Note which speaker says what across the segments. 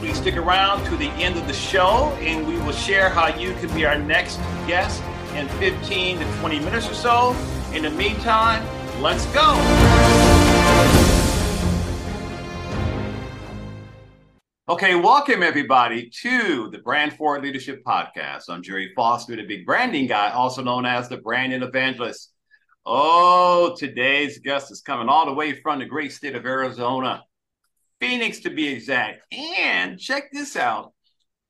Speaker 1: Please stick around to the end of the show and we will share how you can be our next guest in 15 to 20 minutes or so. In the meantime, let's go. Okay, welcome everybody to the Brand Forward Leadership Podcast. I'm Gerry Foster, the big branding guy, also known as the branding evangelist. Oh, today's guest is coming all the way from the great state of Arizona. Phoenix to be exact. And check this out.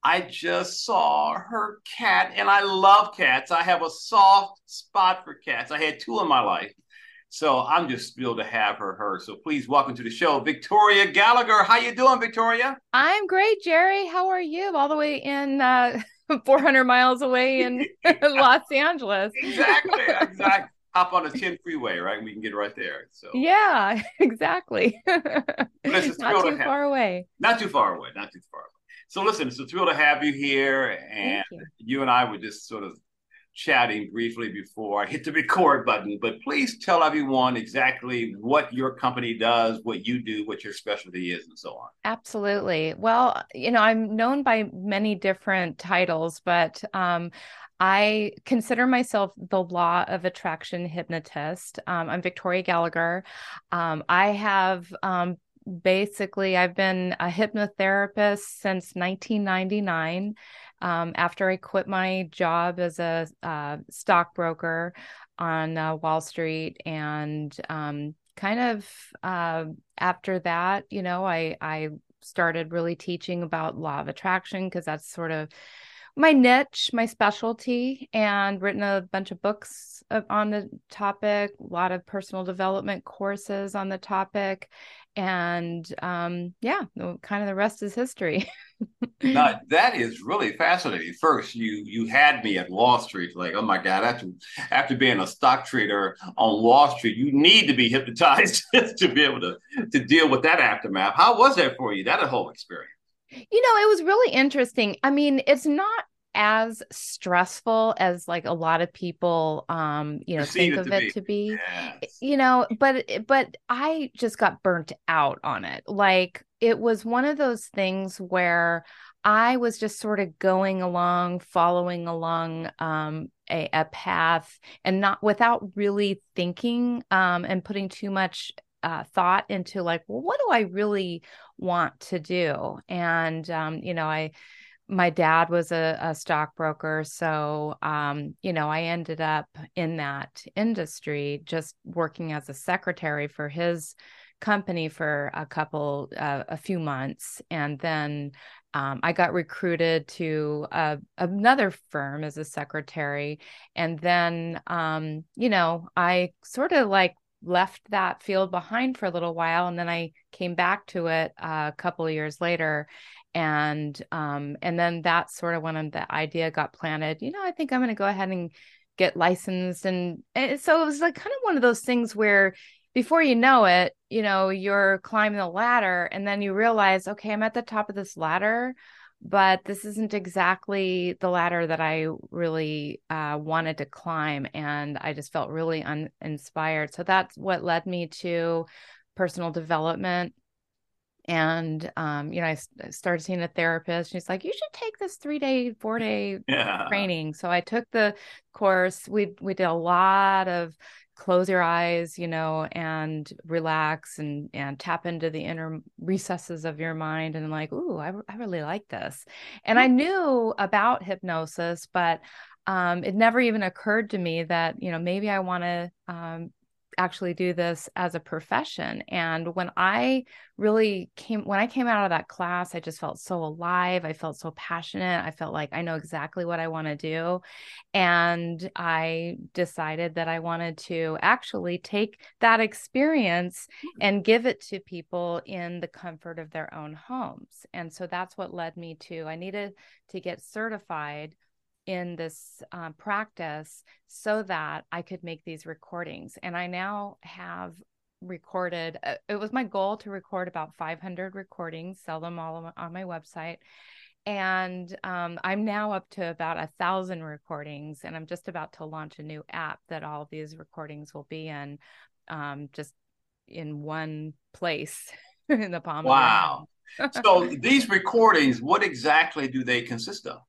Speaker 1: I just saw her cat, and I love cats. I have a soft spot for cats. I had two in my life. So I'm just thrilled to have her. Her. So please welcome to the show, Victoria Gallagher. How you doing, Victoria?
Speaker 2: I'm great, Gerry. How are you? All the way in uh, 400 miles away in Los Angeles.
Speaker 1: exactly. Exactly hop on a 10 freeway, right? We can get right there. So
Speaker 2: yeah, exactly. listen, not too far away.
Speaker 1: Not too far away. Not too far away. So listen, it's a thrill to have you here. And you. you. and I were just sort of chatting briefly before I hit the record button. But please tell everyone exactly what your company does, what you do, what your specialty is, and so on.
Speaker 2: Absolutely. Well, you know, I'm known by many different titles, but um, I consider myself the law of attraction hypnotist. Um, I'm Victoria Gallagher. Um, I have um, basically I've been a hypnotherapist since 1999. Um, after I quit my job as a uh, stockbroker on uh, Wall Street, and um, kind of uh, after that, you know, I I started really teaching about law of attraction because that's sort of my niche, my specialty, and written a bunch of books on the topic, a lot of personal development courses on the topic. And um, yeah, kind of the rest is history.
Speaker 1: now, that is really fascinating. First, you you had me at Wall Street, like, oh my God, after after being a stock trader on Wall Street, you need to be hypnotized to be able to to deal with that aftermath. How was that for you? That whole experience?
Speaker 2: You know, it was really interesting. I mean, it's not as stressful as like a lot of people um you know think of it be. to be yes. you know but but i just got burnt out on it like it was one of those things where i was just sort of going along following along um a, a path and not without really thinking um and putting too much uh, thought into like well what do i really want to do and um you know i my dad was a, a stockbroker so um, you know i ended up in that industry just working as a secretary for his company for a couple uh, a few months and then um, i got recruited to uh, another firm as a secretary and then um, you know i sort of like left that field behind for a little while and then i came back to it uh, a couple of years later and um and then that's sort of when the idea got planted you know i think i'm going to go ahead and get licensed and, and so it was like kind of one of those things where before you know it you know you're climbing the ladder and then you realize okay i'm at the top of this ladder but this isn't exactly the ladder that i really uh, wanted to climb and i just felt really uninspired so that's what led me to personal development and um, you know, I started seeing a therapist. She's like, "You should take this three day, four day yeah. training." So I took the course. We we did a lot of close your eyes, you know, and relax and and tap into the inner recesses of your mind. And like, ooh, I I really like this. And I knew about hypnosis, but um, it never even occurred to me that you know maybe I want to um, actually do this as a profession. And when I really came, when I came out of that class, I just felt so alive. I felt so passionate. I felt like I know exactly what I want to do. And I decided that I wanted to actually take that experience hmm. and give it to people in the comfort of their own homes. And so that's what led me to, I needed to get certified in this uh, practice so that I could make these recordings. And I now have recorded, uh, it was my goal to record about 500 recordings, sell them all on my website. And um, I'm now up to about a thousand recordings, and I'm just about to launch a new app that all these recordings will be in, um, just in one place in the palm.
Speaker 1: Wow! so these recordings, what exactly do they consist of?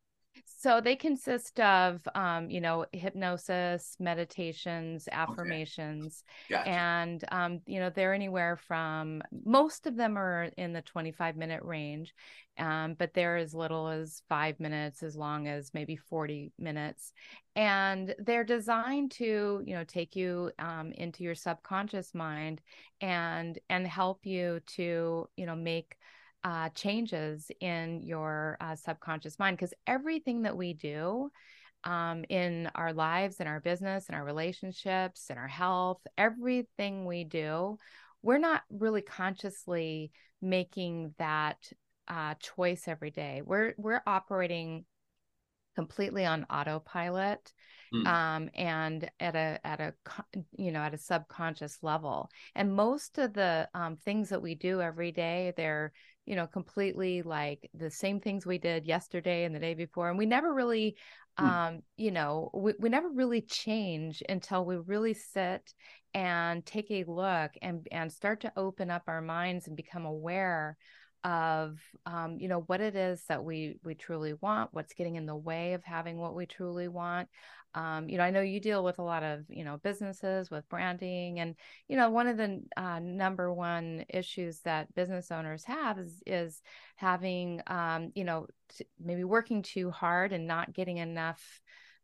Speaker 2: So they consist of, um, you know, hypnosis, meditations, affirmations, okay. gotcha. and um, you know they're anywhere from most of them are in the 25 minute range, um, but they're as little as five minutes, as long as maybe 40 minutes, and they're designed to, you know, take you um, into your subconscious mind and and help you to, you know, make uh, changes in your uh, subconscious mind because everything that we do um, in our lives, in our business, in our relationships, in our health, everything we do, we're not really consciously making that uh, choice every day. We're we're operating completely on autopilot mm. um, and at a at a you know at a subconscious level and most of the um, things that we do every day they're you know completely like the same things we did yesterday and the day before and we never really mm. um you know we, we never really change until we really sit and take a look and and start to open up our minds and become aware of um, you know what it is that we we truly want what's getting in the way of having what we truly want um, you know i know you deal with a lot of you know businesses with branding and you know one of the uh, number one issues that business owners have is is having um, you know t- maybe working too hard and not getting enough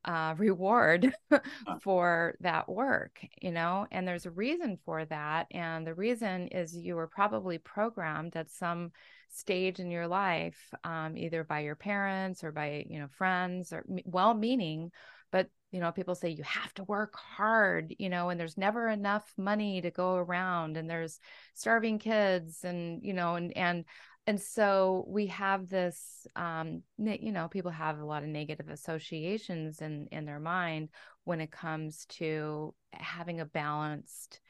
Speaker 2: uh, reward for that work, you know, and there's a reason for that. And the reason is you were probably programmed at some stage in your life, um, either by your parents or by, you know, friends or well meaning, but you know people say you have to work hard you know and there's never enough money to go around and there's starving kids and you know and and and so we have this um, you know people have a lot of negative associations in in their mind when it comes to having a balanced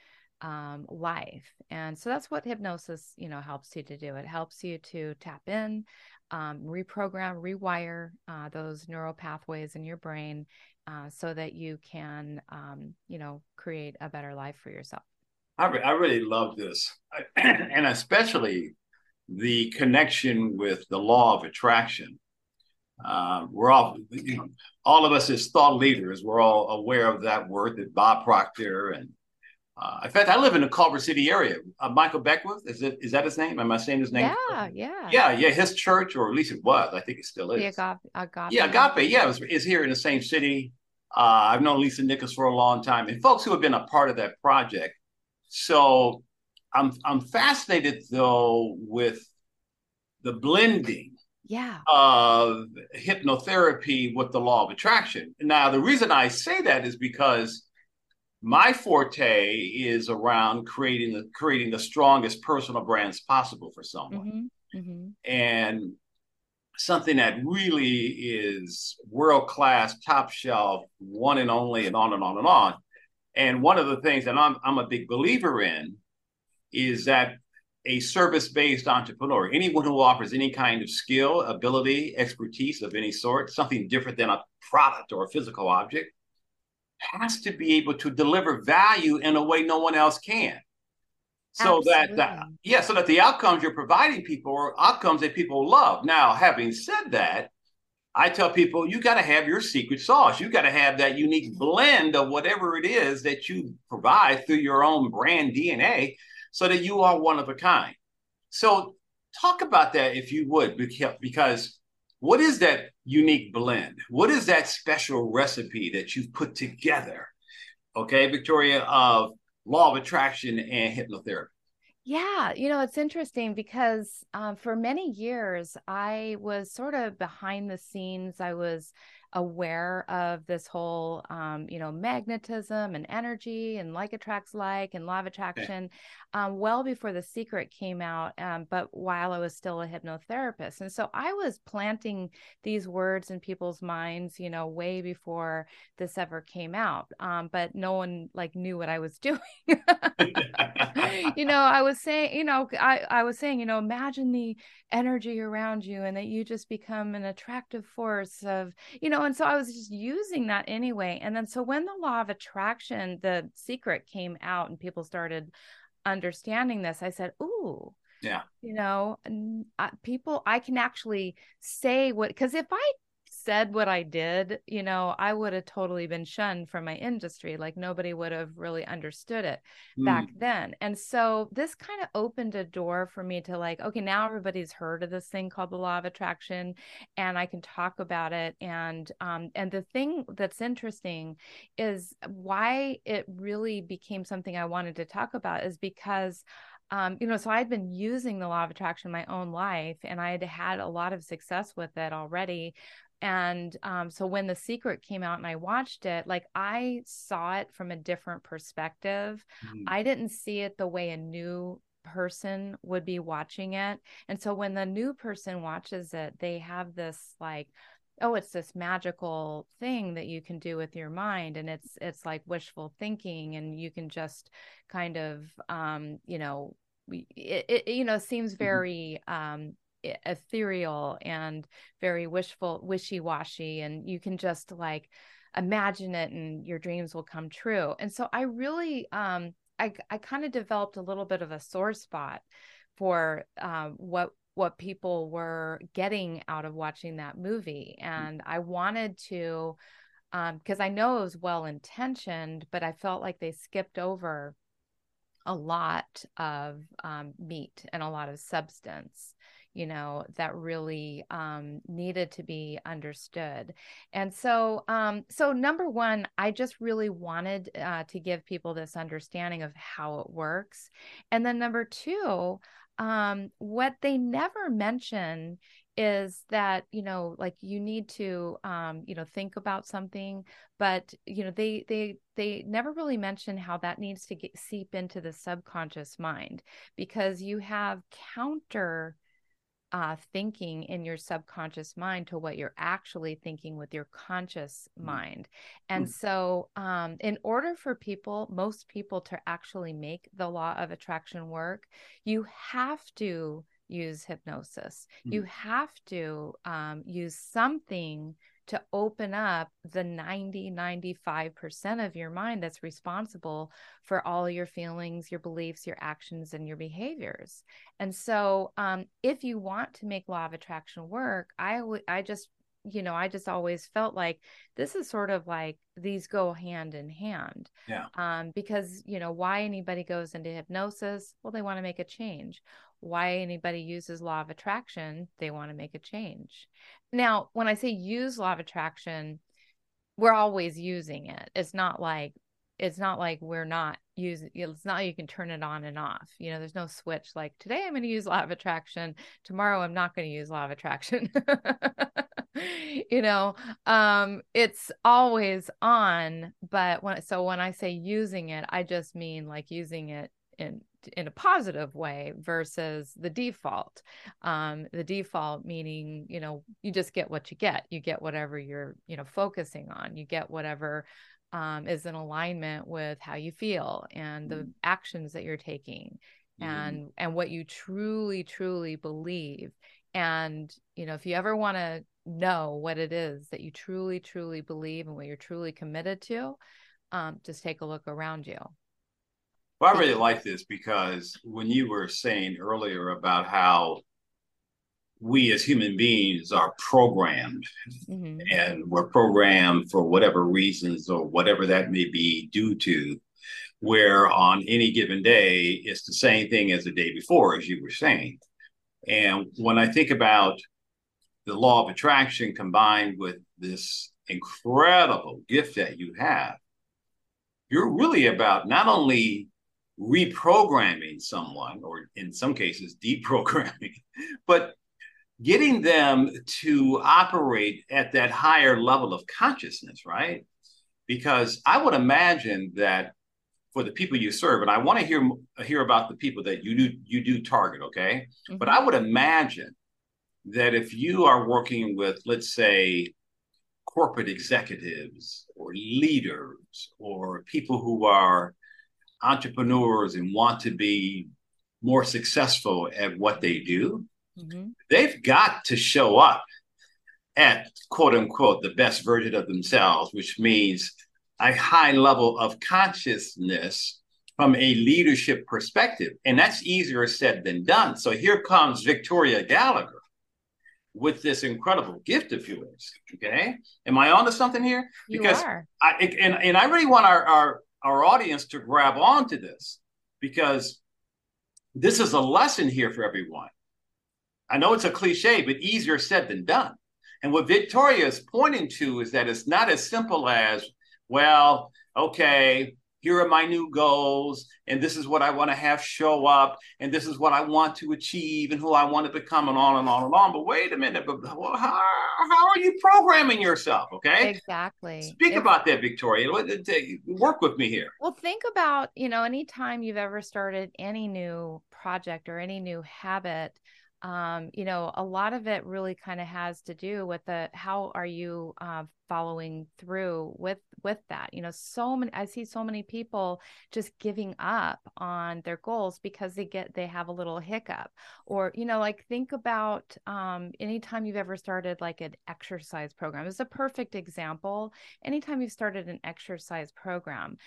Speaker 2: um, life. And so that's what hypnosis you know helps you to do. It helps you to tap in um, reprogram rewire uh, those neural pathways in your brain uh, so that you can um, you know create a better life for yourself.
Speaker 1: I, re- I really love this. And especially the connection with the law of attraction. Uh, we're all, you know, all of us as thought leaders, we're all aware of that word that Bob Proctor and uh, in fact, I live in the Culver City area. Uh, Michael Beckwith, is it is that his name? Am I saying his name?
Speaker 2: Yeah, yeah,
Speaker 1: yeah, yeah. His church, or at least it was. I think it still is.
Speaker 2: The agape, agape.
Speaker 1: Yeah, agape. Yeah, is here in the same city. Uh, I've known Lisa Nichols for a long time, and folks who have been a part of that project. So I'm I'm fascinated though with the blending
Speaker 2: yeah.
Speaker 1: of hypnotherapy with the law of attraction. Now, the reason I say that is because my forte is around creating the creating the strongest personal brands possible for someone. Mm-hmm. Mm-hmm. And something that really is world class, top shelf, one and only, and on and on and on. And one of the things that I'm I'm a big believer in is that a service based entrepreneur, anyone who offers any kind of skill, ability, expertise of any sort, something different than a product or a physical object, has to be able to deliver value in a way no one else can. So that, that yeah, so that the outcomes you're providing people are outcomes that people love. Now, having said that, I tell people you got to have your secret sauce. You got to have that unique blend of whatever it is that you provide through your own brand DNA so that you are one of a kind. So, talk about that if you would, because what is that unique blend? What is that special recipe that you've put together? Okay, Victoria, of law of attraction and hypnotherapy?
Speaker 2: Yeah, you know, it's interesting because um, for many years I was sort of behind the scenes. I was aware of this whole um, you know magnetism and energy and like attracts like and law of attraction um, well before the secret came out um, but while i was still a hypnotherapist. And so i was planting these words in people's minds you know way before this ever came out um, but no one like knew what i was doing. You know i was saying you know I, I was saying you know imagine the energy around you and that you just become an attractive force of you know and so i was just using that anyway and then so when the law of attraction the secret came out and people started understanding this i said ooh
Speaker 1: yeah.
Speaker 2: you know people i can actually say what because if i said what I did, you know, I would have totally been shunned from my industry. Like nobody would have really understood it mm. back then. And so this kind of opened a door for me to like, okay, now everybody's heard of this thing called the law of attraction and I can talk about it. And um, and the thing that's interesting is why it really became something I wanted to talk about is because um, you know, so I'd been using the law of attraction in my own life and I had had a lot of success with it already and um, so when the secret came out and i watched it like i saw it from a different perspective mm-hmm. i didn't see it the way a new person would be watching it and so when the new person watches it they have this like oh it's this magical thing that you can do with your mind and it's it's like wishful thinking and you can just kind of um you know it, it you know seems mm-hmm. very mm-hmm. um ethereal and very wishful wishy-washy and you can just like imagine it and your dreams will come true. And so i really um i i kind of developed a little bit of a sore spot for um what what people were getting out of watching that movie. And i wanted to um because i know it was well intentioned but i felt like they skipped over a lot of um, meat and a lot of substance you know that really um, needed to be understood. And so um, so number one i just really wanted uh, to give people this understanding of how it works. And then number two um, what they never mention is that you know like you need to um you know think about something but you know they they they never really mention how that needs to get seep into the subconscious mind because you have counter uh, thinking in your subconscious mind to what you're actually thinking with your conscious mm. mind. And mm. so, um, in order for people, most people, to actually make the law of attraction work, you have to use hypnosis. Mm. You have to um, use something to open up the 90 95% of your mind that's responsible for all your feelings your beliefs your actions and your behaviors. And so um, if you want to make law of attraction work i i just you know i just always felt like this is sort of like these go hand in hand.
Speaker 1: Yeah.
Speaker 2: Um because you know why anybody goes into hypnosis? Well they want to make a change why anybody uses law of attraction they want to make a change. Now when i say use law of attraction we're always using it. It's not like it's not like we're not using it's not like you can turn it on and off. You know there's no switch like today i'm going to use law of attraction tomorrow i'm not going to use law of attraction. You know um it's always on but when so when i say using it i just mean like using it in in a positive way versus the default. Um the default meaning you know you just get what you get. You get whatever you're you know focusing on. You get whatever um, is in alignment with how you feel and the mm-hmm. actions that you're taking mm-hmm. and and what you truly truly believe. And you know if you ever want to know what it is that you truly truly believe and what you're truly committed to um, just take a look around you
Speaker 1: well, I really like this because when you were saying earlier about how we as human beings are programmed mm-hmm. and we're programmed for whatever reasons or whatever that may be due to, where on any given day it's the same thing as the day before, as you were saying. And when I think about the law of attraction combined with this incredible gift that you have, you're really about not only reprogramming someone, or in some cases, deprogramming, but getting them to operate at that higher level of consciousness, right? Because I would imagine that for the people you serve, and I want to hear hear about the people that you do you do target, okay? Mm-hmm. But I would imagine that if you are working with, let's say, corporate executives or leaders or people who are entrepreneurs and want to be more successful at what they do, mm-hmm. they've got to show up at quote unquote the best version of themselves, which means a high level of consciousness from a leadership perspective. And that's easier said than done. So here comes Victoria Gallagher with this incredible gift of yours. Okay. Am I onto something here?
Speaker 2: Because I
Speaker 1: and, and I really want our, our our audience to grab onto this because this is a lesson here for everyone. I know it's a cliche, but easier said than done. And what Victoria is pointing to is that it's not as simple as, well, okay, here are my new goals, and this is what I want to have show up, and this is what I want to achieve, and who I want to become, and on and on and on. But wait a minute, but how, how are you programming yourself? Okay,
Speaker 2: exactly.
Speaker 1: Speak if, about that, Victoria. Work with me here.
Speaker 2: Well, think about you know, anytime you've ever started any new project or any new habit um, you know, a lot of it really kind of has to do with the how are you uh, following through with with that. You know, so many I see so many people just giving up on their goals because they get they have a little hiccup, or you know, like think about um, anytime you've ever started like an exercise program. It's a perfect example. Anytime you've started an exercise program,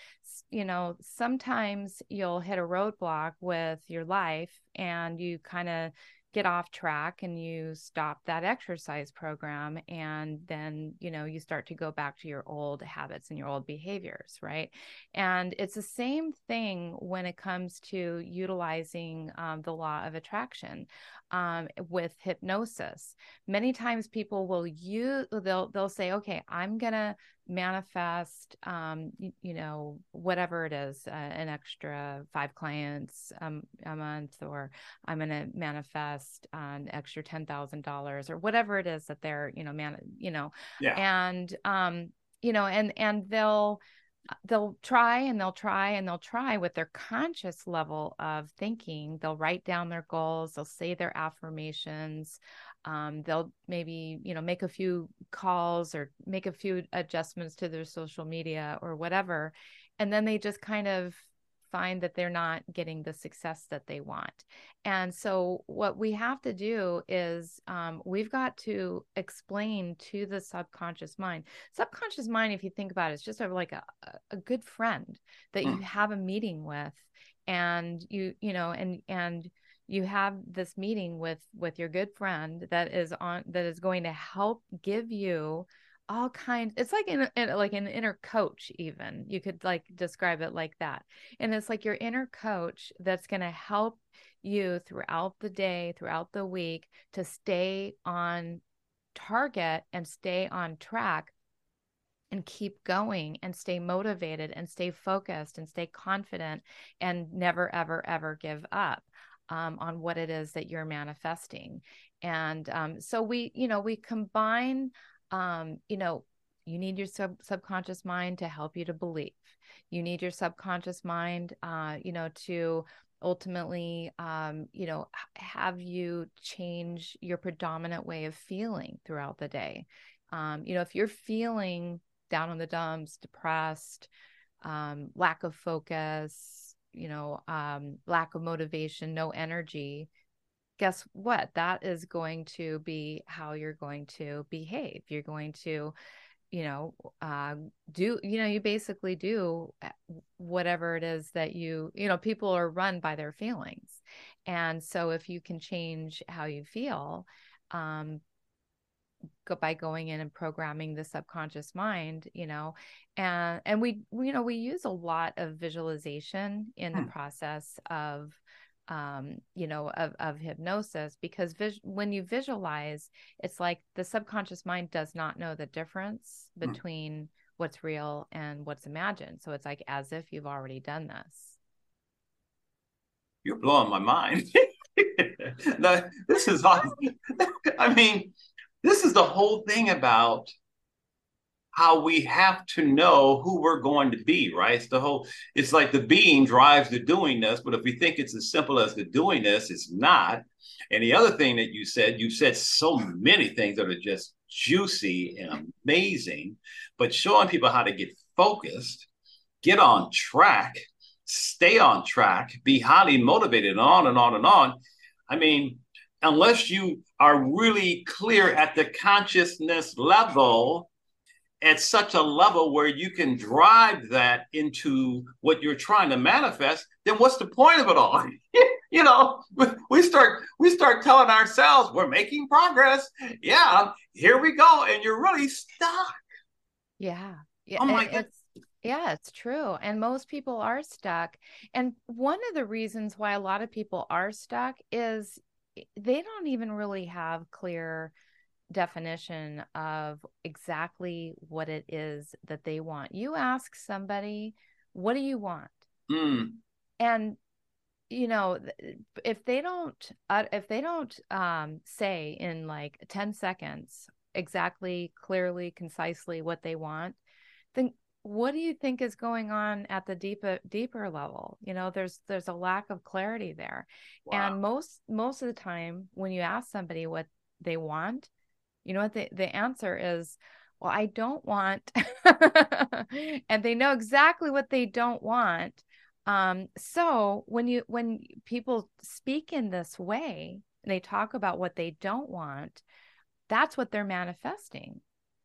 Speaker 2: you know, sometimes you'll hit a roadblock with your life, and you kind of get off track and you stop that exercise program and then you know you start to go back to your old habits and your old behaviors right? And it's the same thing when it comes to utilizing um, the law of attraction um, with hypnosis. Many times people will use they'll they'll say okay i'm gonna manifest um, you, you, know whatever it is uh, an extra five clients um, a month or i'm going to manifest an extra $10000 or whatever it is that they're you know man you know yeah. and um you know and and they'll they'll try and they'll try and they'll try with their conscious level of thinking they'll write down their goals they'll say their affirmations um, they'll maybe you know make a few calls or make a few adjustments to their social media or whatever and then they just kind of find that they're not getting the success that they want and so what we have to do is um, we've got to explain to the subconscious mind subconscious mind if you think about it is just a, like a, a good friend that you hmm. have a meeting with and you you know and and you have this meeting with with your good friend that is on that is going to help give you all kinds it's like in, in, like an inner coach even you could like describe it like that. And it's like your inner coach that's going to help you throughout the day throughout the week to stay on target and stay on track and keep going and stay motivated and stay focused and stay confident and never ever ever give up um, on what it is that you're manifesting. And um, so we, you know, we combine, um, you know, you need your sub- subconscious mind to help you to believe. You need your subconscious mind, uh, you know, to ultimately um, you know have you change your predominant way of feeling throughout the day um, you know if you're feeling down on the dumps depressed um, lack of focus you know um, lack of motivation no energy guess what? That is going to be how you're going to behave. You're going to you know uh, do you know you basically do uh, whatever it is that you you know people are run by their feelings. And so if you can change how you feel um, by going in and programming the subconscious mind you know and and we, we you know we use a lot of visualization in the hmm. process of um you know of, of hypnosis because vis- when you visualize it's like the subconscious mind does not know the difference hmm. between what's real and what's imagined so it's like as if you've already done this
Speaker 1: you're blowing my mind. now, this is, I mean, this is the whole thing about how we have to know who we're going to be, right? It's the whole, it's like the being drives the doingness, but if we think it's as simple as the doingness, it's not. And the other thing that you said, you said so many things that are just juicy and amazing, but showing people how to get focused, get on track, stay on track, be highly motivated, and on and on and on. I mean, unless you are really clear at the consciousness level, at such a level where you can drive that into what you're trying to manifest, then what's the point of it all? you know, we start we start telling ourselves we're making progress. Yeah, here we go, and you're really stuck.
Speaker 2: Yeah. Yeah. Oh my god. Yeah, it's true. And most people are stuck. And one of the reasons why a lot of people are stuck is they don't even really have clear definition of exactly what it is that they want. You ask somebody, what do you want? Mm. And you know if they don't uh, if they don't um, say in like 10 seconds exactly clearly concisely what they want then what do you think is going on at the deeper deeper level? You know there's there's a lack of clarity there. Wow. and most most of the time when you ask somebody what they want you know what the, the answer is well i don't want and they know exactly what they don't want. Um so when you when people speak in this way and they talk about what they don't want that's what they're manifesting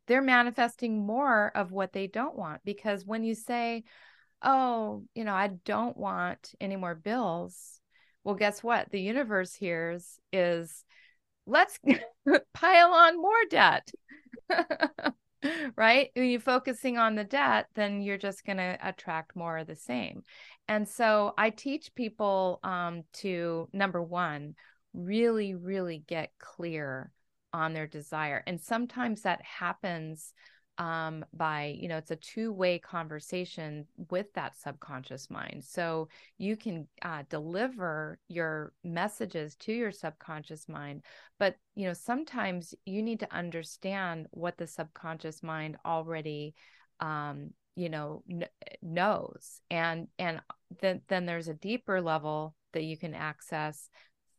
Speaker 2: they're manifesting more of what they don't want because when you say oh you know i don't want any more bills well guess what? The universe hears is let's pile on more debt. Right? When you're focusing on the debt then you're just going to attract more of the same. And so i teach people um, to number one really really get clear on their desire. And sometimes that happens um, by, you know, it's a two way conversation with that subconscious mind. So you can uh, deliver your messages to your subconscious mind. But, you know, sometimes you need to understand what the subconscious mind already um, you know kn- knows and and then then there's a deeper level that you can access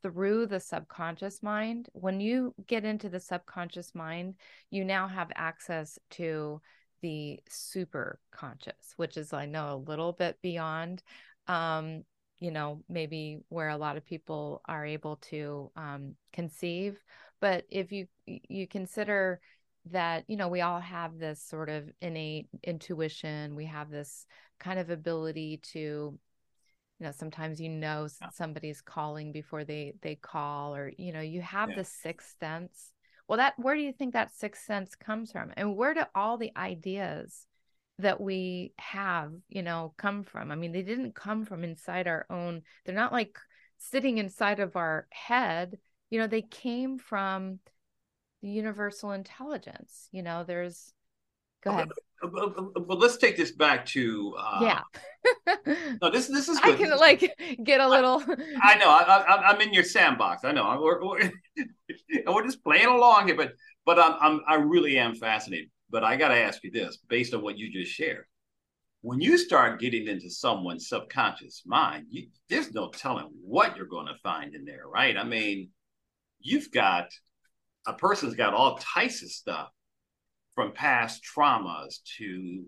Speaker 2: through the subconscious mind. When you get into the subconscious mind, you now have access to the super conscious, which is, I know, a little bit beyond, um, you know, maybe where a lot of people are able to um, conceive. But if you you consider that you know we all have this sort of innate intuition we have this kind of ability to you know sometimes you know yeah. somebody's calling before they they call or you know you have yeah. the sixth sense. Well that where do you think that sixth sense comes from? And where do all the ideas that we have you know come from? I mean they didn't come from inside our own they're not like sitting inside of our head. You know they came from the universal intelligence you know there's go ahead
Speaker 1: but let's take this back to
Speaker 2: uh, yeah.
Speaker 1: no, this this is. Good.
Speaker 2: I can like get a little.
Speaker 1: I, I know. I, am in your sandbox. I know. We're, we're, we're just playing along here, but but I'm, I'm I really am fascinated. But I got to ask you this, based on what you just shared. When you start getting into someone's subconscious mind, you, there's no telling what you're going to find in there, right? I mean, you've got a person's got all types of stuff from past traumas to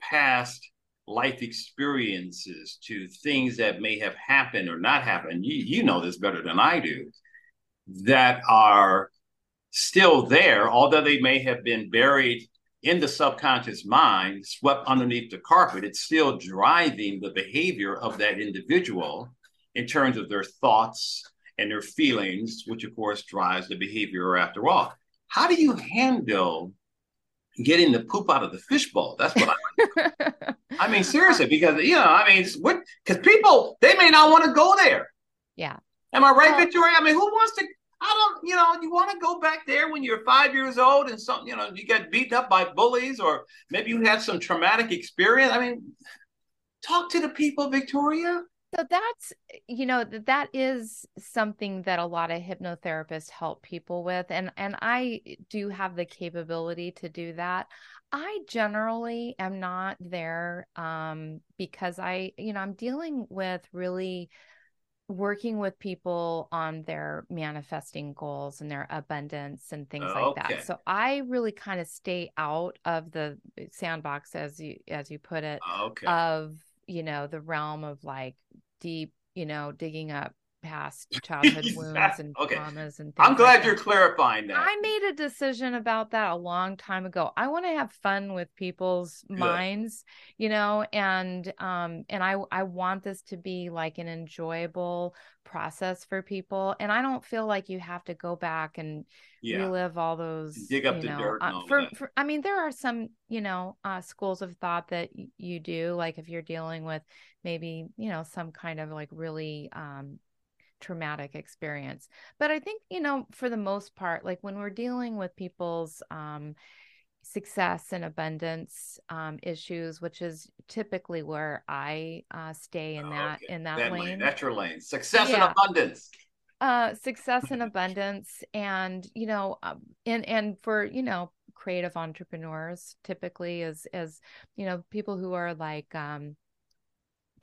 Speaker 1: past life experiences to things that may have happened or not happened. You, you know this better than I do, that are still there, although they may have been buried in the subconscious mind, swept underneath the carpet, it's still driving the behavior of that individual in terms of their thoughts and their feelings, which of course drives the behavior after all. How do you handle getting the poop out of the fishbowl. That's what I. I mean, seriously, because you know, I mean, what? Because people they may not want to go there.
Speaker 2: Yeah.
Speaker 1: Am I right, well, Victoria? I mean, who wants to? I don't, you know, you want to go back there when you're five years old and something, you know, you get beaten up by bullies, or maybe you had some traumatic experience. I mean, talk to the people, Victoria.
Speaker 2: So that's, you know, that is something that a lot of hypnotherapists help people with. And, and I eh, do have the capability to do that. I generally am not there um, because I, you know, I'm dealing with really working with people on their manifesting goals and their abundance and things like that. So I really kind of stay out of the eh, sandbox as you as you put it ah,
Speaker 1: okay.
Speaker 2: of you know the realm of like deep you know digging up past childhood wounds and okay. traumas and
Speaker 1: I'm glad
Speaker 2: like
Speaker 1: you're clarifying that.
Speaker 2: I made a decision about that a long time ago. I want to have fun with people's Good. minds, you know, and um and I I want this to be like an enjoyable process for people and I don't feel like you have to go back and yeah. relive all those
Speaker 1: dig up
Speaker 2: the
Speaker 1: know, dirt
Speaker 2: uh, for, for, I mean there are some, you know, uh schools of thought that you do like if you're dealing with maybe, you know, some kind of like really um traumatic experience. But I think, you know, for the most part, like when we're dealing with people's um, success and abundance um, issues, which is typically where I uh, stay in that okay. in that, that lane. lane.
Speaker 1: That's your lane. Success yeah. and abundance.
Speaker 2: Uh, success and abundance, and you know, um, and and for you know, creative entrepreneurs typically is as you know, people who are like um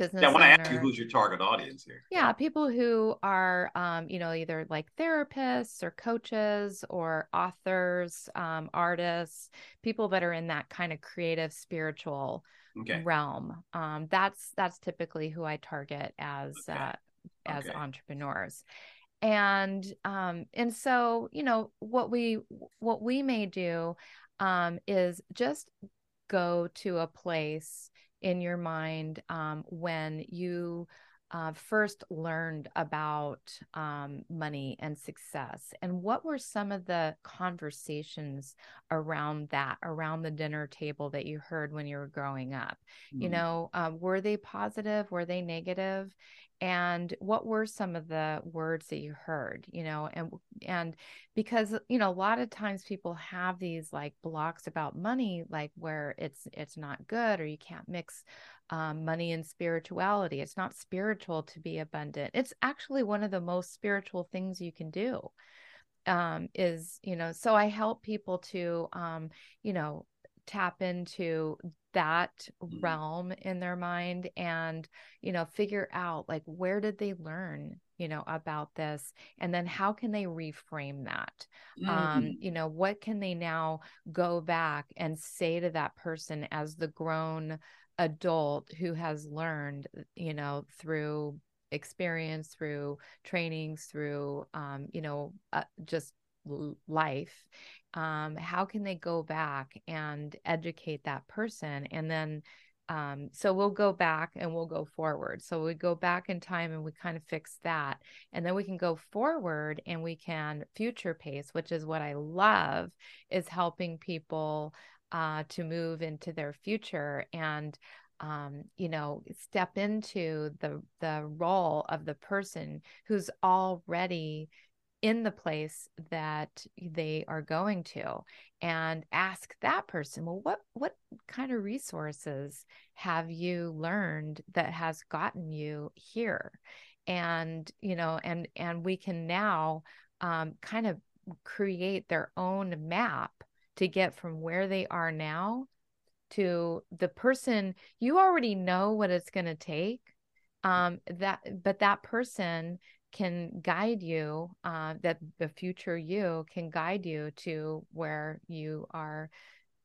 Speaker 2: business.
Speaker 1: Yeah, I want to ask you who's your target audience here.
Speaker 2: Yeah, people who are, um, you know, either like therapists or coaches or authors, um, artists, people that are in that kind of creative, spiritual okay. realm. Um, that's that's typically who I target as okay. uh, as okay. entrepreneurs. And um, and so you know what we what we may do um, is just go to a place in your mind um, when you uh, first learned about um, money and success? And what were some of the conversations around that, around the dinner table that you heard when you were growing up? Mm-hmm. You know, uh, were they positive? Were they negative? And what were some of the words that you heard you know and and because you know a lot of times people have these like blocks about money like where it's it's not good or you can't mix um, money and spirituality. It's not spiritual to be abundant. It's actually one of the most spiritual things you can do um is you know so i help people to um you know tap into that mm-hmm. realm in their mind and you know figure out like where did they learn you know about this and then how can they reframe that um, mm-hmm. um you know what can they now go back and say to that person as the grown adult who has learned you know through experience through trainings through um you know uh, just life um, how can they go back and educate that person? And then um, so we'll go back and we'll go forward. So we go back in time and we kind of fix that. And then we can go forward and we can future pace which is what i love is helping people uh, to move into their future and um, you know step into the the role of the person who's already in the place that they are going to and ask that person well what what kind of resources have you learned that has gotten you here? And you know and and we can now um, kind of create their own map to get from where they are now to the person you already know what it's going to take um that but that person can guide you uh, that the future you can guide you to where you are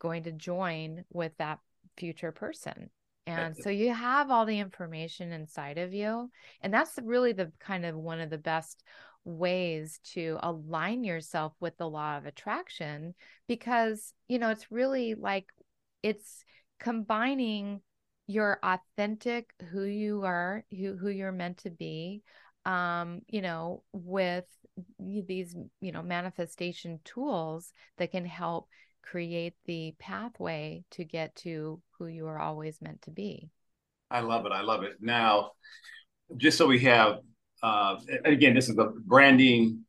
Speaker 2: going to join with that future person. And so you have all the information inside of you and that's really the kind of one of the best ways to align yourself with the law of attraction because you know it's really like it's combining your authentic who you are who, who you're meant to be um, you know, with these, you know, manifestation tools that can help create the pathway to get to who you are always meant to be.
Speaker 1: I love it. I love it. Now, just so we have, uh, again, this is a branding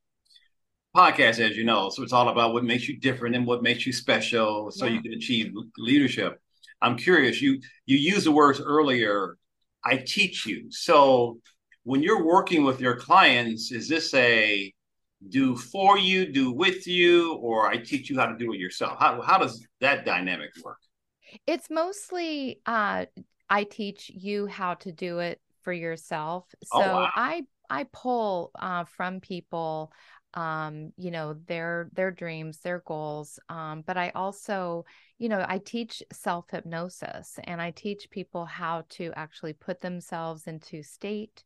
Speaker 1: podcast, as you know. So it's all about what makes you different and what makes you special so yeah. you can achieve leadership. I'm curious, you you used the words earlier I teach you. So when you're working with your clients, is this a do for you, do with you, or I teach you how to do it yourself? How, how does that dynamic work?
Speaker 2: It's mostly uh, I teach you how to do it for yourself. Oh, so oh, wow. I I pull uh, from people um you know their their dreams their goals um but i also you know i teach self hypnosis and i teach people how to actually put themselves into state.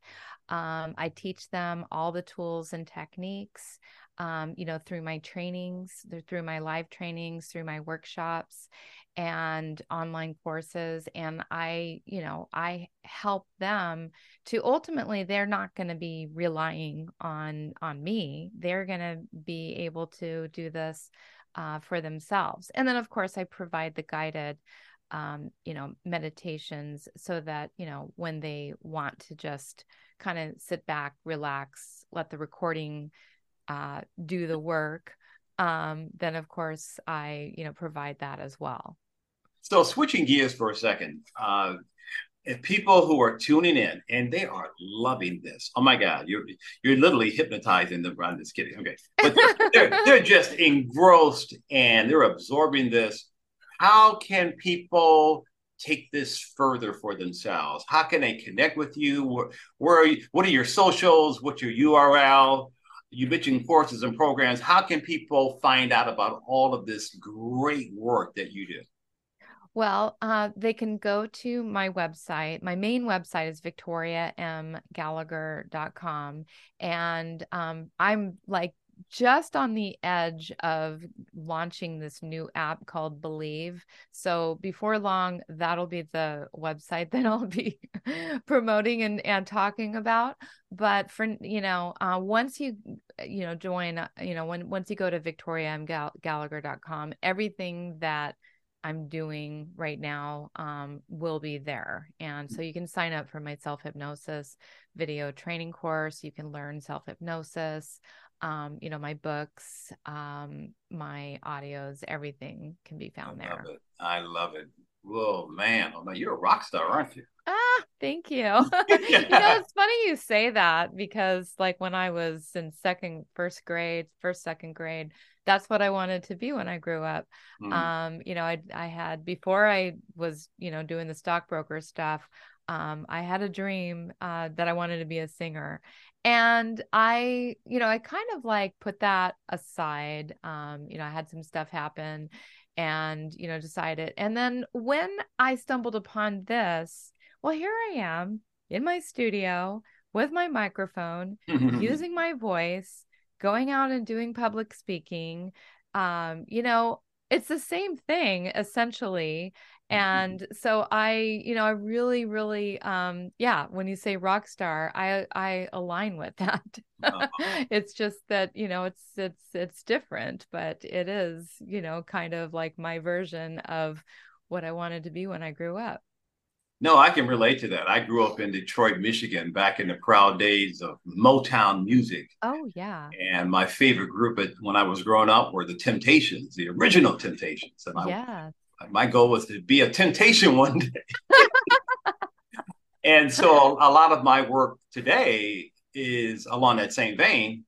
Speaker 2: Um i teach them all the tools and techniques um you know through my trainings through my live trainings through my workshops and online courses and i you know i help them to ultimately they're not going to be relying on on me. They're going to be able to do this uh, for themselves. And then of course i provide the guided um, you know meditations so that you know when they want to just kind of sit back relax let the recording uh, do the work um, then of course i you know provide that as well.
Speaker 1: So switching gears for a second, uh, if people who are tuning in and they are loving this, oh my God, you're you're literally hypnotizing them. I'm just kidding. Okay, but they're, they're, just engrossed and they're absorbing this. How can people take this further for themselves? How can they connect with you? Where, where are you, what are your socials? What's your URL? You mentioned courses and programs. How can people find out about all of this great work that you do?
Speaker 2: Well, uh, they can go to my website. My main website is victoriamgallagher.com. And um, I'm like just on the edge of launching this new app called Believe. So before long, that'll be the website that I'll be promoting and, and talking about. But for you know, uh, once you you know join, uh, you know, when once you go to victoriamgallagher.com, everything that I'm doing right now um, will be there. And so you can sign up for my self hypnosis video training course. You can learn self hypnosis, um, you know, my books, um, my audios, everything can be found
Speaker 1: I
Speaker 2: there.
Speaker 1: It. I love it. Whoa, man. Oh, man, you're a rock star, aren't you?
Speaker 2: Ah, thank you. yeah. You know, it's funny you say that because, like, when I was in second, first grade, first, second grade, that's what I wanted to be when I grew up. Mm. Um, you know, I I had before I was, you know, doing the stockbroker stuff, um, I had a dream uh, that I wanted to be a singer. And I, you know, I kind of like put that aside. Um, you know, I had some stuff happen and, you know, decided. And then when I stumbled upon this, well, here I am in my studio with my microphone, using my voice going out and doing public speaking um you know it's the same thing essentially mm-hmm. and so i you know i really really um yeah when you say rock star i i align with that uh-huh. it's just that you know it's it's it's different but it is you know kind of like my version of what i wanted to be when i grew up
Speaker 1: no, I can relate to that. I grew up in Detroit, Michigan, back in the proud days of Motown music.
Speaker 2: Oh, yeah.
Speaker 1: And my favorite group at, when I was growing up were the Temptations, the original Temptations. And
Speaker 2: yeah.
Speaker 1: I, my goal was to be a temptation one day. and so a lot of my work today is along that same vein,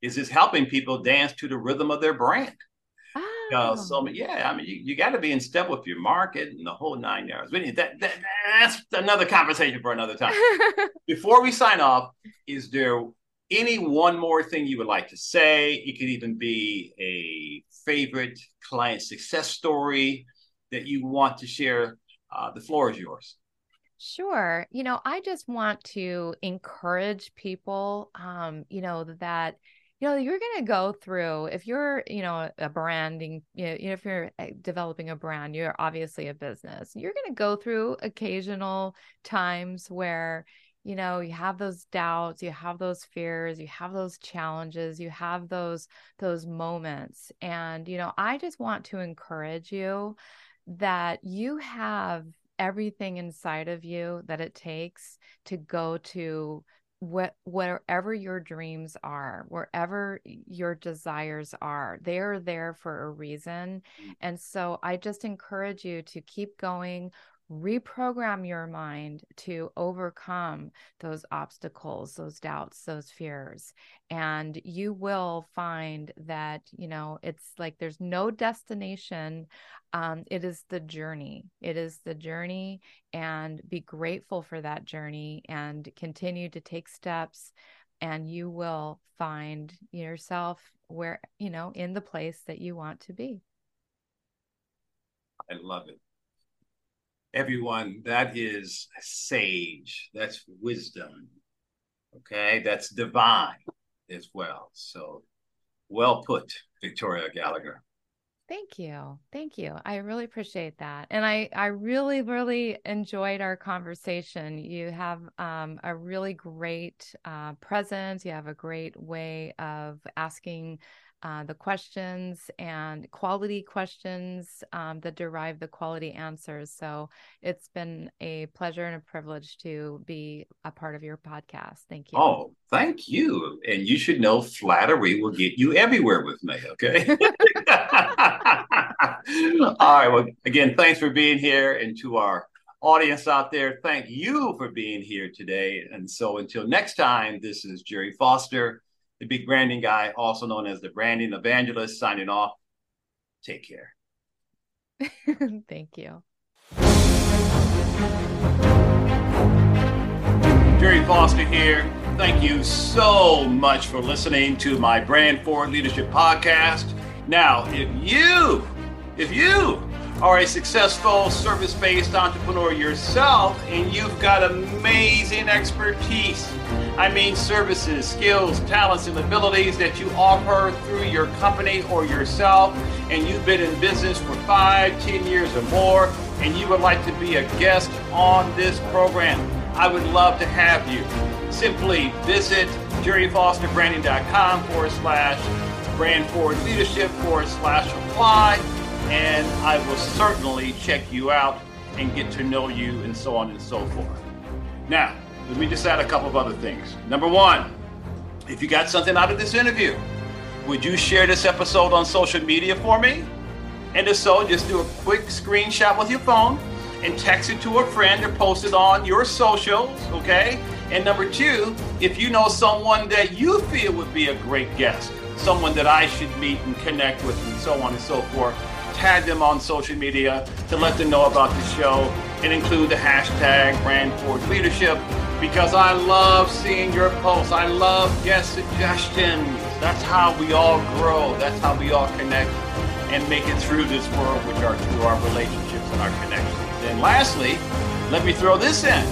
Speaker 1: is just helping people dance to the rhythm of their brand. Uh, so yeah, I mean, you, you got to be in step with your market and the whole nine yards. But that, that that's another conversation for another time. Before we sign off, is there any one more thing you would like to say? It could even be a favorite client success story that you want to share. Uh, the floor is yours.
Speaker 2: Sure. You know, I just want to encourage people, um, you know, that you know you're going to go through if you're you know a branding you know if you're eh, developing a brand you're obviously a business you're going to go through occasional times where you know you have those doubts you have those fears you have those challenges you have those those moments and you know i just want to encourage you that you have everything inside of you that it takes to go to what wherever your dreams are wherever your desires are they're there for a reason mm. and so i just encourage you to keep going reprogram your mind to overcome those obstacles, those doubts, those fears. And you will find that, you know, it's like there's no destination. Um, it is the journey. It is the journey, and be grateful for that journey and continue to take steps. And you will find yourself where, you know, in the place that you want to be.
Speaker 1: I love it everyone, that is sage. That's wisdom. Okay, that's divine as well. So well put, Victoria Gallagher.
Speaker 2: Thank you. Thank you. I really appreciate that. And I, I really, really enjoyed our conversation. You have um, a really great uh, presence. You have a great way of asking uh, the questions and quality questions um, that derive the quality answers. So it's been a pleasure and a privilege to be a part of your podcast. Thank you.
Speaker 1: Oh, thank you. And you should know flattery will get you everywhere with me. Okay. All right. Well, again, thanks for being here. And to our audience out there, thank you for being here today. And so until next time, this is Gerry Foster the big branding guy, also known as the branding evangelist, signing off. Take care.
Speaker 2: Thank you.
Speaker 1: Gerry Foster here. Thank you so much for listening to my Brand Forward Leadership podcast. Now, if you, if you are a successful service based entrepreneur yourself and you've got amazing expertise. I mean, services, skills, talents, and abilities that you offer through your company or yourself, and you've been in business for five, ten years or more, and you would like to be a guest on this program. I would love to have you. Simply visit gerryfosterbranding.com forward slash brand forward leadership forward slash apply and I will certainly check you out and get to know you and so on and so forth. Now, let me just add a couple of other things. Number one, if you got something out of this interview, would you share this episode on social media for me? And if so, just do a quick screenshot with your phone and text it to a friend or post it on your socials, okay? And number two, if you know someone that you feel would be a great guest, someone that I should meet and connect with, and so on and so forth, tag them on social media to let them know about the show and include the hashtag brand forward leadership because I love seeing your posts. I love guest suggestions. That's how we all grow. That's how we all connect and make it through this world, which are through our relationships and our connections. And lastly, let me throw this in.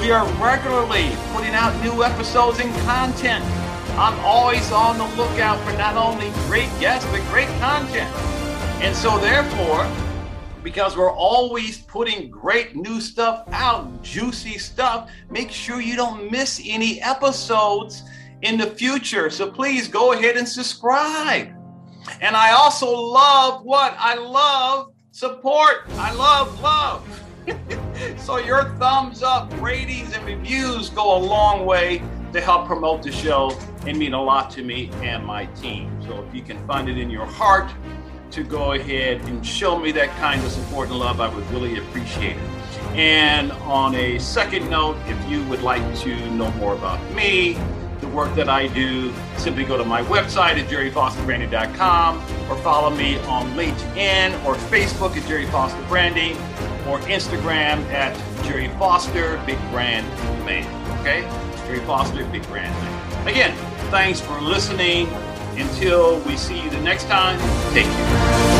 Speaker 1: We are regularly putting out new episodes and content. I'm always on the lookout for not only great guests, but great content. And so, therefore, because we're always putting great new stuff out, juicy stuff, make sure you don't miss any episodes in the future. So please go ahead and subscribe. And I also love what? I love support. I love love. so your thumbs up, ratings, and reviews go a long way to help promote the show and mean a lot to me and my team. So if you can find it in your heart, to go ahead and show me that kind of support and love, I would really appreciate it. And on a second note, if you would like to know more about me, the work that I do, simply go to my website at gerryfosterbranding.com or follow me on LinkedIn or Facebook at Gerry Foster Branding or Instagram at Gerry Foster Big Brand Man. Okay? Gerry Foster Big Brand Man. Again, thanks for listening. Until we see you the next time, take care.